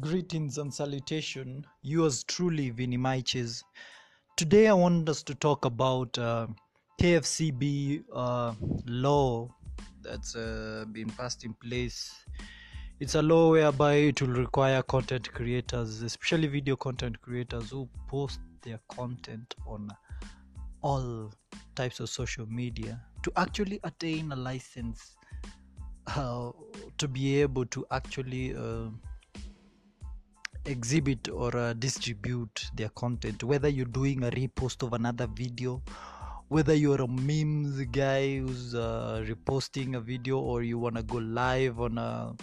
Greetings and salutation. Yours truly, Vinny Maiches. Today, I want us to talk about uh, KFCB uh, law that's uh, been passed in place. It's a law whereby it will require content creators, especially video content creators, who post their content on all types of social media to actually attain a license uh, to be able to actually uh, exhibit or uh, distribute their content whether you're doing a repost of another video whether you're a memes guy who's uh, reposting a video or you want to go live on a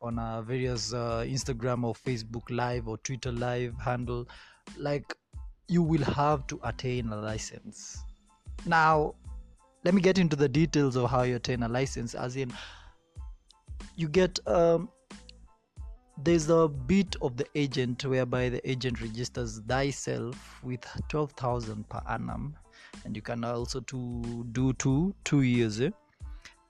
on a various uh, instagram or facebook live or twitter live handle like you will have to attain a license. Now let me get into the details of how you attain a license as in you get um, there's a bit of the agent whereby the agent registers thyself with 12000 per annum and you can also to do two two years eh?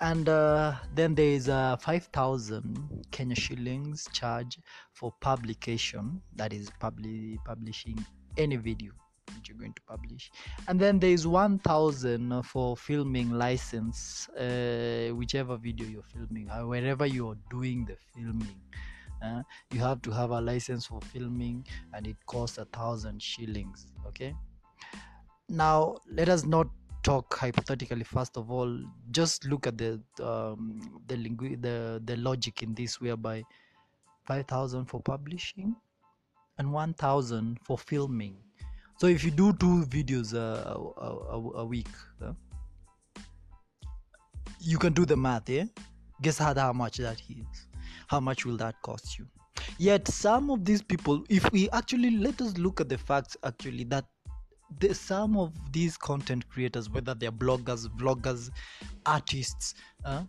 and uh, then there is a 5000 kenya shillings charge for publication that is publi- publishing any video that you're going to publish and then there is 1000 for filming license uh, whichever video you're filming wherever you're doing the filming uh, you have to have a license for filming and it costs a thousand shillings okay? Now let us not talk hypothetically first of all just look at the um, the lingu- the the logic in this whereby 5000 for publishing and 1000 for filming. So if you do two videos uh, a, a, a week uh, you can do the math yeah guess how, how much that is how much will that cost you? Yet some of these people if we actually let us look at the facts actually that the, some of these content creators whether they're bloggers vloggers artists uh,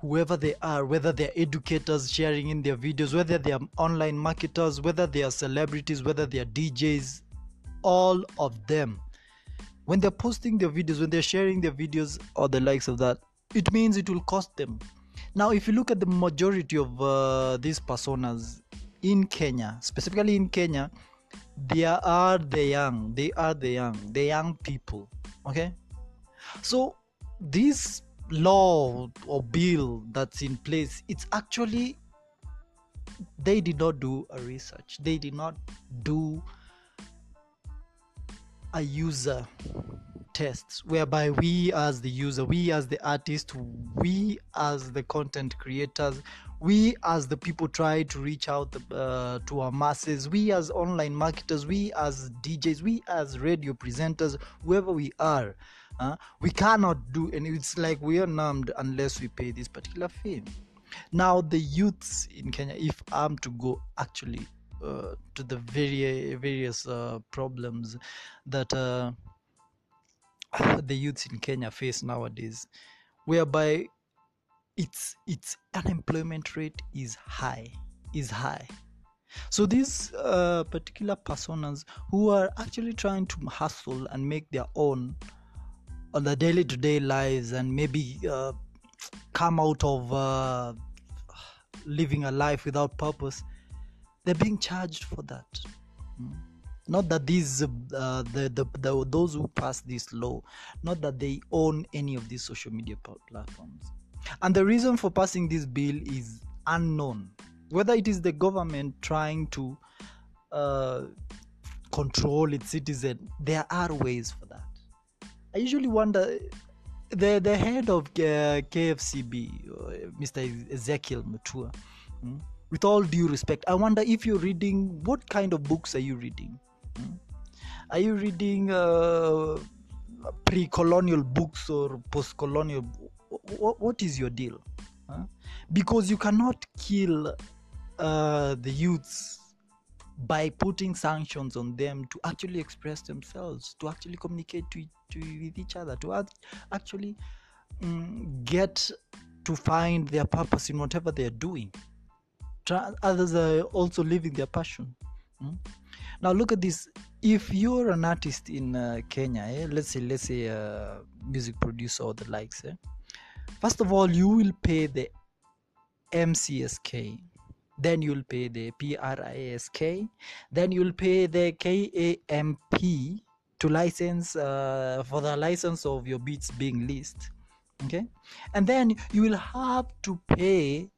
whoever they are whether they're educators sharing in their videos whether they are online marketers whether they are celebrities whether they are djs all of them when they're posting their videos when they're sharing their videos or the likes of that it means it will cost them now if you look at the majority of uh, these personas in kenya specifically in kenya they are the young they are the young the young people okay? So this law or bill that's in place it's actually they did not do a research. They did not do a user tests whereby we as the user we as the artist we as the content creators we as the people try to reach out uh, to our masses we as online marketers we as djs we as radio presenters whoever we are uh, we cannot do and it's like we are numbed unless we pay this particular fee. Now the youths in kenya if i'm to go actually uh, to the very various uh, problems that uh, the youths in Kenya face nowadays, whereby its its unemployment rate is high, is high. So these uh, particular personas who are actually trying to hustle and make their own on the daily to day lives and maybe uh, come out of uh, living a life without purpose, they're being charged for that. Mm not that these uh, the, the, the those who pass this law not that they own any of these social media platforms. And the reason for passing this bill is unknown. Whether it is the government trying to uh, control its citizen there are ways for that. I usually wonder the the head of uh, kfcb uh, mr ezekiel mutua hmm? with all due respect i wonder if you're reading what kind of books are you reading are you reading uh, pre-colonial books or post-colonial what, what is your deal huh? because you cannot kill uh, the youths by putting sanctions on them to actually express themselves to actually communicate to, to with each other to actually um, get to find their purpose in whatever they're doing others are also living their passion hmm? Now look at this. If you're an artist in uh, kenya eh, let's say let's say a music producer or the likes eh, first of all you will pay the mcsk then you'll pay the PRISK, then you'll pay the KAMP to license uh, for the license of your beats being leased. Okay, and then you will have to pay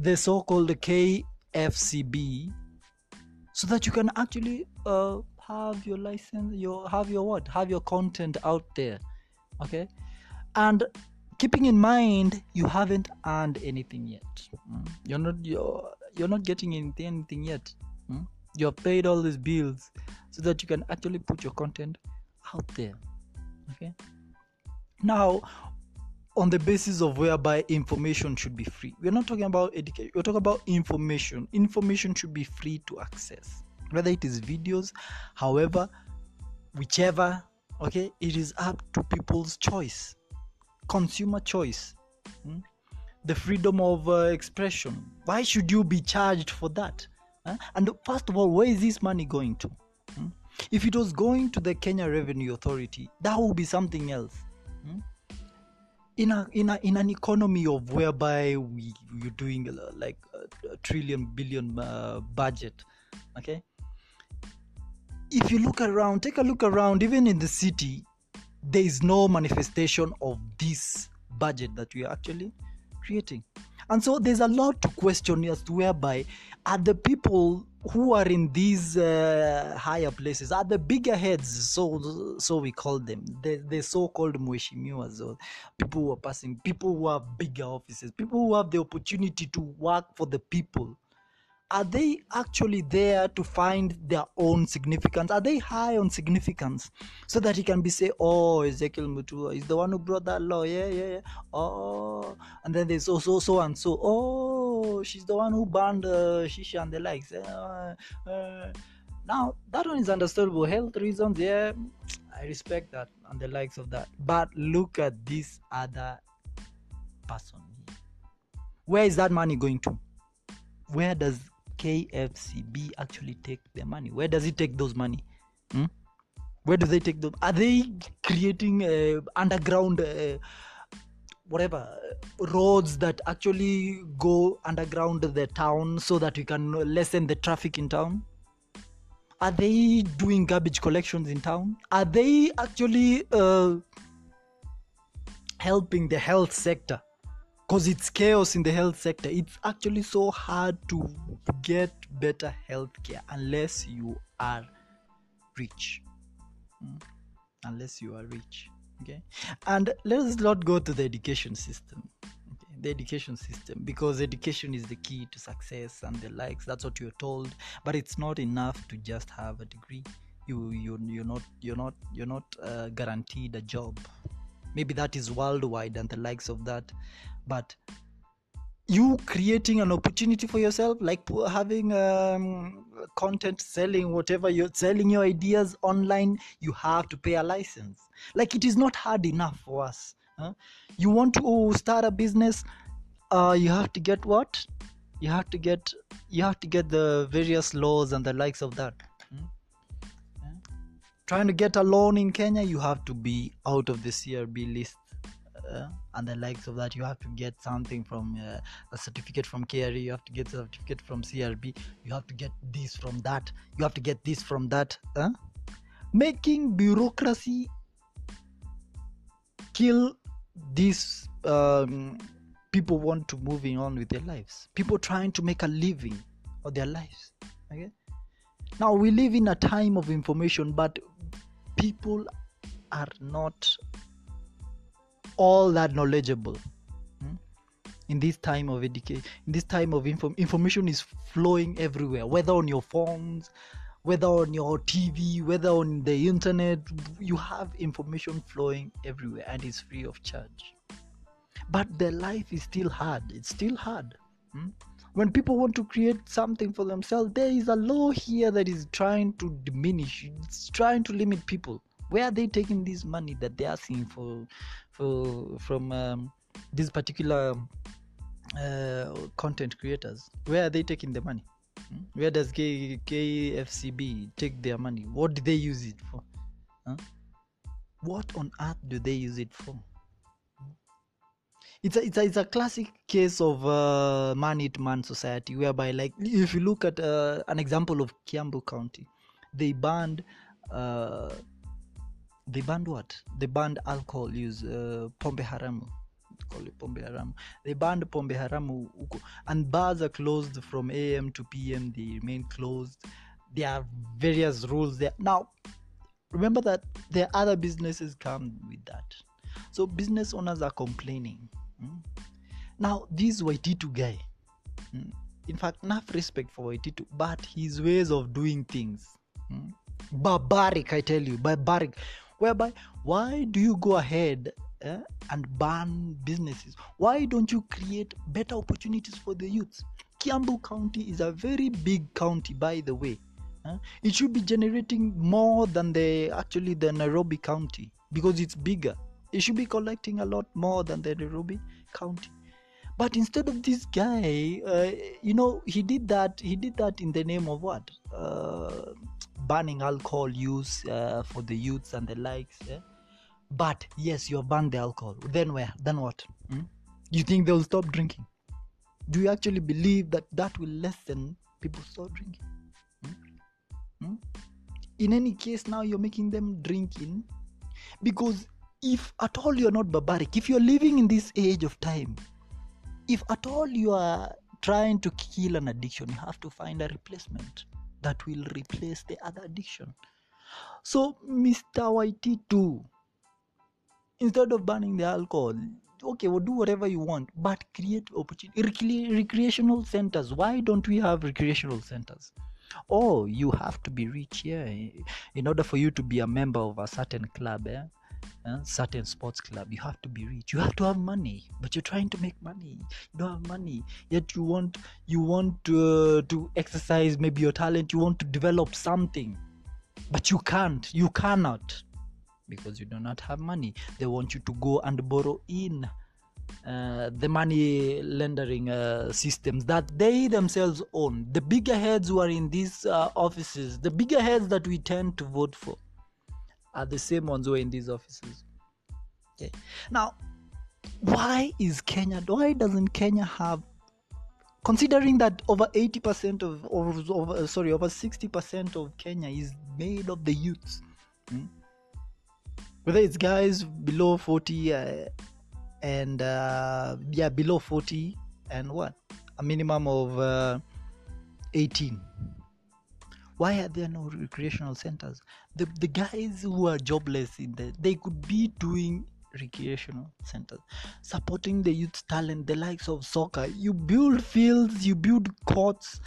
the so-called KFCB so that you can actually uh, have your license, your have your what, have your content out there. Okay, and keeping in mind you haven't earned anything yet mm. you're not you're, you're not getting anything, yet mm. you have paid all these bills so that you can actually put your content out there okay now on the basis of whereby information should be free we're not talking about education we're talking about information information should be free to access whether it is videos however whichever okay it is up to people's choice consumer choice hmm? the freedom of uh, expression why should you be charged for that huh? and first of all where is this money going to hmm? if it was going to the kenya revenue authority that would be something else hmm? In a, in a in an economy of whereby we we're doing uh, like a, a trillion billion uh, budget okay if you look around take a look around even in the city there is no manifestation of this budget that we are actually creating. And so there's a lot to question as to whereby are the people who are in these uh, higher places, are the bigger heads, so so we call them, the, the so-called mweshimiwas, or people who are passing, people who have bigger offices, people who have the opportunity to work for the people are they actually there to find their own significance? Are they high on significance so that he can be say, oh, Ezekiel Mutua is the one who brought that law, yeah, yeah, yeah. Oh, and then there's also so and so. Oh, she's the one who banned uh, shisha and the likes. Uh, uh. Now that one is understandable. Health reasons, yeah, I respect that and the likes of that. But look at this other person. Where is that money going to? Where does KFCB actually take their money? Where does it take those money? Hmm? Where do they take them? Are they creating uh, underground, uh, whatever roads that actually go underground the town so that we can lessen the traffic in town? Are they doing garbage collections in town? Are they actually uh, helping the health sector? Because it's chaos in the health sector. It's actually so hard to get better health care unless you are rich. Mm? unless you are rich okay? And let's not go to the education system okay? the education system because education is the key to success and the likes. That's what you're told. But it's not enough to just have a degree. You you you're not you're not you're not uh, guaranteed a job. Maybe that is worldwide and the likes of that but you creating an opportunity for yourself like having um, content selling whatever you're selling your ideas online you have to pay a license like it is not hard enough for us huh? you want to start a business uh, you have to get what you have to get you have to get the various laws and the likes of that hmm? trying to get a loan in kenya you have to be out of the crb list uh, and the likes of that you have to get something from uh, a certificate from KRA you have to get a certificate from CRB you have to get this from that you have to get this from that making bureaucracy kill these um, people want to moving on with their lives. People trying to make a living of their lives okay? Now we live in a time of information but people are not all that knowledgeable hmm? in this time of education in this time of inform- information is flowing everywhere whether on your phones whether on your tv whether on the internet you have information flowing everywhere and it's free of charge but the life is still hard it's still hard hmm? when people want to create something for themselves there is a law here that is trying to diminish it's trying to limit people where are they taking this money that they're asking for for from um, these particular uh, content creators? Where are they taking the money? Hmm? where does K- kfcb take their money? What do they use it for? Huh? what on earth do they use it for? It's a, it's a, it's a classic case of uh, man eat man society whereby like if you look at uh, an example of Kiambu County they banned uh, they banned what? They banned alcohol use uh, pombe haramu. Call it pombe haramu. They banned pombe haramu huko and bars are closed from am to pm they remain closed. There are various rules there. Now remember that there are other businesses come with that. So business owners are complaining. Mm. now this waititu guy mm, in fact enough respect for waititu but his ways of doing things mm, barbaric i tell you barbaric whereby why do you go ahead eh, and ban businesses? Why don't you create better opportunities for the youths kiambu county is a very big county by the way eh? it should be generating more than the actually the nairobi county because it's bigger. It should be collecting a lot more than the nairobi county. But instead of this guy uh, you know he did that he did that in the name of what? Uh, banning alcohol use uh, for the youths and the likes eh? but yes you have banned the alcohol then where then what Hmm? you think they'll stop drinking do you actually believe that that will lessen people stop drinking Hmm? Hmm? in any case now you're making them drinking because if at all you're not barbaric if you're living in this age of time if at all you are trying to kill an addiction you have to find a replacement that will replace the other addiction. So mr Waititu instead of banning the alcohol okay well do whatever you want but create opportunity recre- recreational centers. Why don't we have recreational centers? Oh you have to be rich here in order for you to be a member of a certain club eh? Certain sports club you have to be rich. You have to have money but you're trying to make money. You don't have money. Yet you want you want to, uh, to exercise maybe your talent. You want to develop something but you can't. You cannot. Because you do not have money. They want you to go and borrow in uh, the money lending uh, systems that they themselves own. The bigger heads who are in these uh, offices the bigger heads that we tend to vote for are the same ones who are in these offices. Okay. Now why is kenya why doesn't kenya have considering that over 80% of or over, sorry over 60% of kenya is made of the youths hmm? whether it's guys below 40 uh, and uh, yeah below 40 and what? A minimum of uh, 18 why are there no recreational centers? The, the guys who are jobless in there, they could be doing recreational centers supporting the youth talent the likes of soccer. You build fields you build courts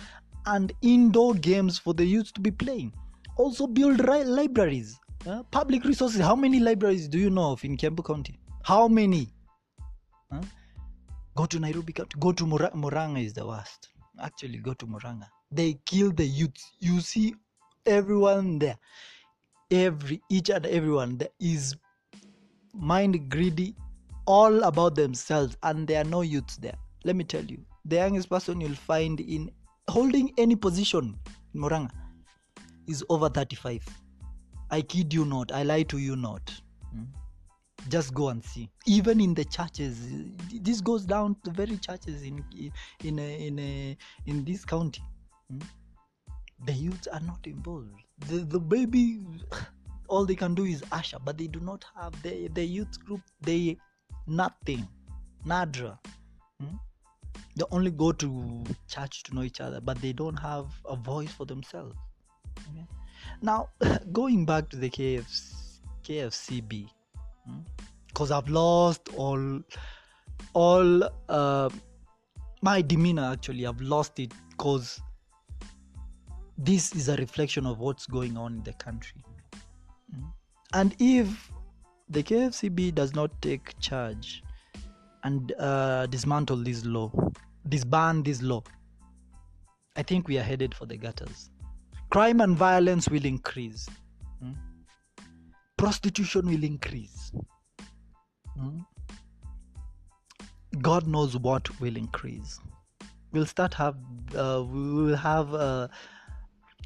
and indoor games for the youth to be playing. Also build ri- libraries uh, public resources. How many libraries do you know of in Kiambu County? How many? Huh? go to Nairobi County. Go to Mura- Muranga is the worst. Actually go to Muranga they kill the youth. You see everyone there. Every each and everyone there is mind greedy all about themselves and there are no youths there. Let me tell you the youngest person you'll find in holding any position in Muranga is over 35 I kid you not. I lie to you not. Hmm? just go and see. Even in the churches this goes down to very churches in in a, in in this county Hmm? the youths are not involved the, the baby all they can do is usher but they do not have the, the youth group they nothing nadra Hmm? they only go to church to know each other but they don't have a voice for themselves Okay? now going back to the KFC, kfcb because i've lost all all uh, my demeanor actually i've lost it because this is a reflection of what's going on in the country Mm. and if the kfcb does not take charge and uh, dismantle this law disband this law i think we are headed for the gutters crime and violence will increase Mm. prostitution will increase Mm. god knows what will increase we'll start have uh, we will have uh,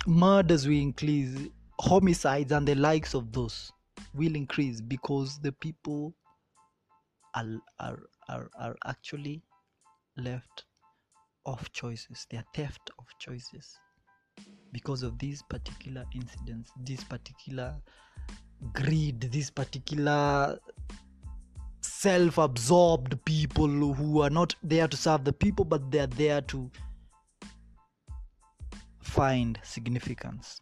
murders will increase homicides and the likes of those will increase because the people are, are are, are actually left of choices. They are theft of choices because of these particular incidents, this particular greed, this particular self absorbed people who are not there to serve the people, but they are there to find significance.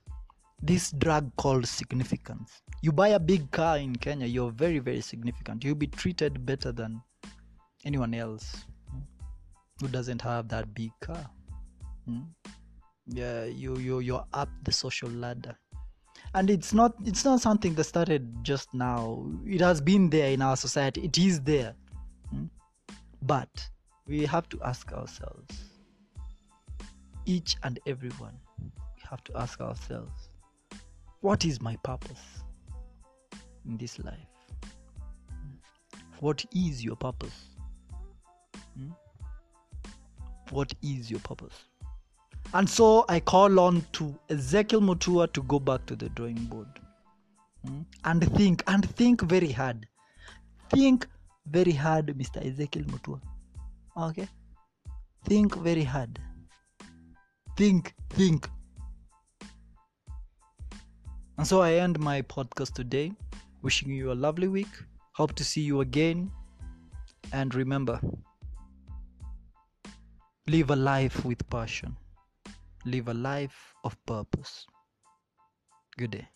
This drug called significance. You buy a big car in Kenya, you're very, very significant. You'll be treated better than anyone else who doesn't have that big car. Hmm? Yeah, you you you're up the social ladder. And it's not it's not something that started just now. It has been there in our society. It is there. Hmm? But we have to ask ourselves, each and everyone, we have to ask ourselves, what is my purpose in this life? What is your purpose? Hmm? What is your purpose? And so I call on to Ezekiel Mutua to go back to the drawing board hmm? and think, and think very hard. Think very hard, Mr. Ezekiel Mutua. Okay? Think very hard. Think, think. And so I end my podcast today, wishing you a lovely week. Hope to see you again. And remember, live a life with passion, live a life of purpose. Good day.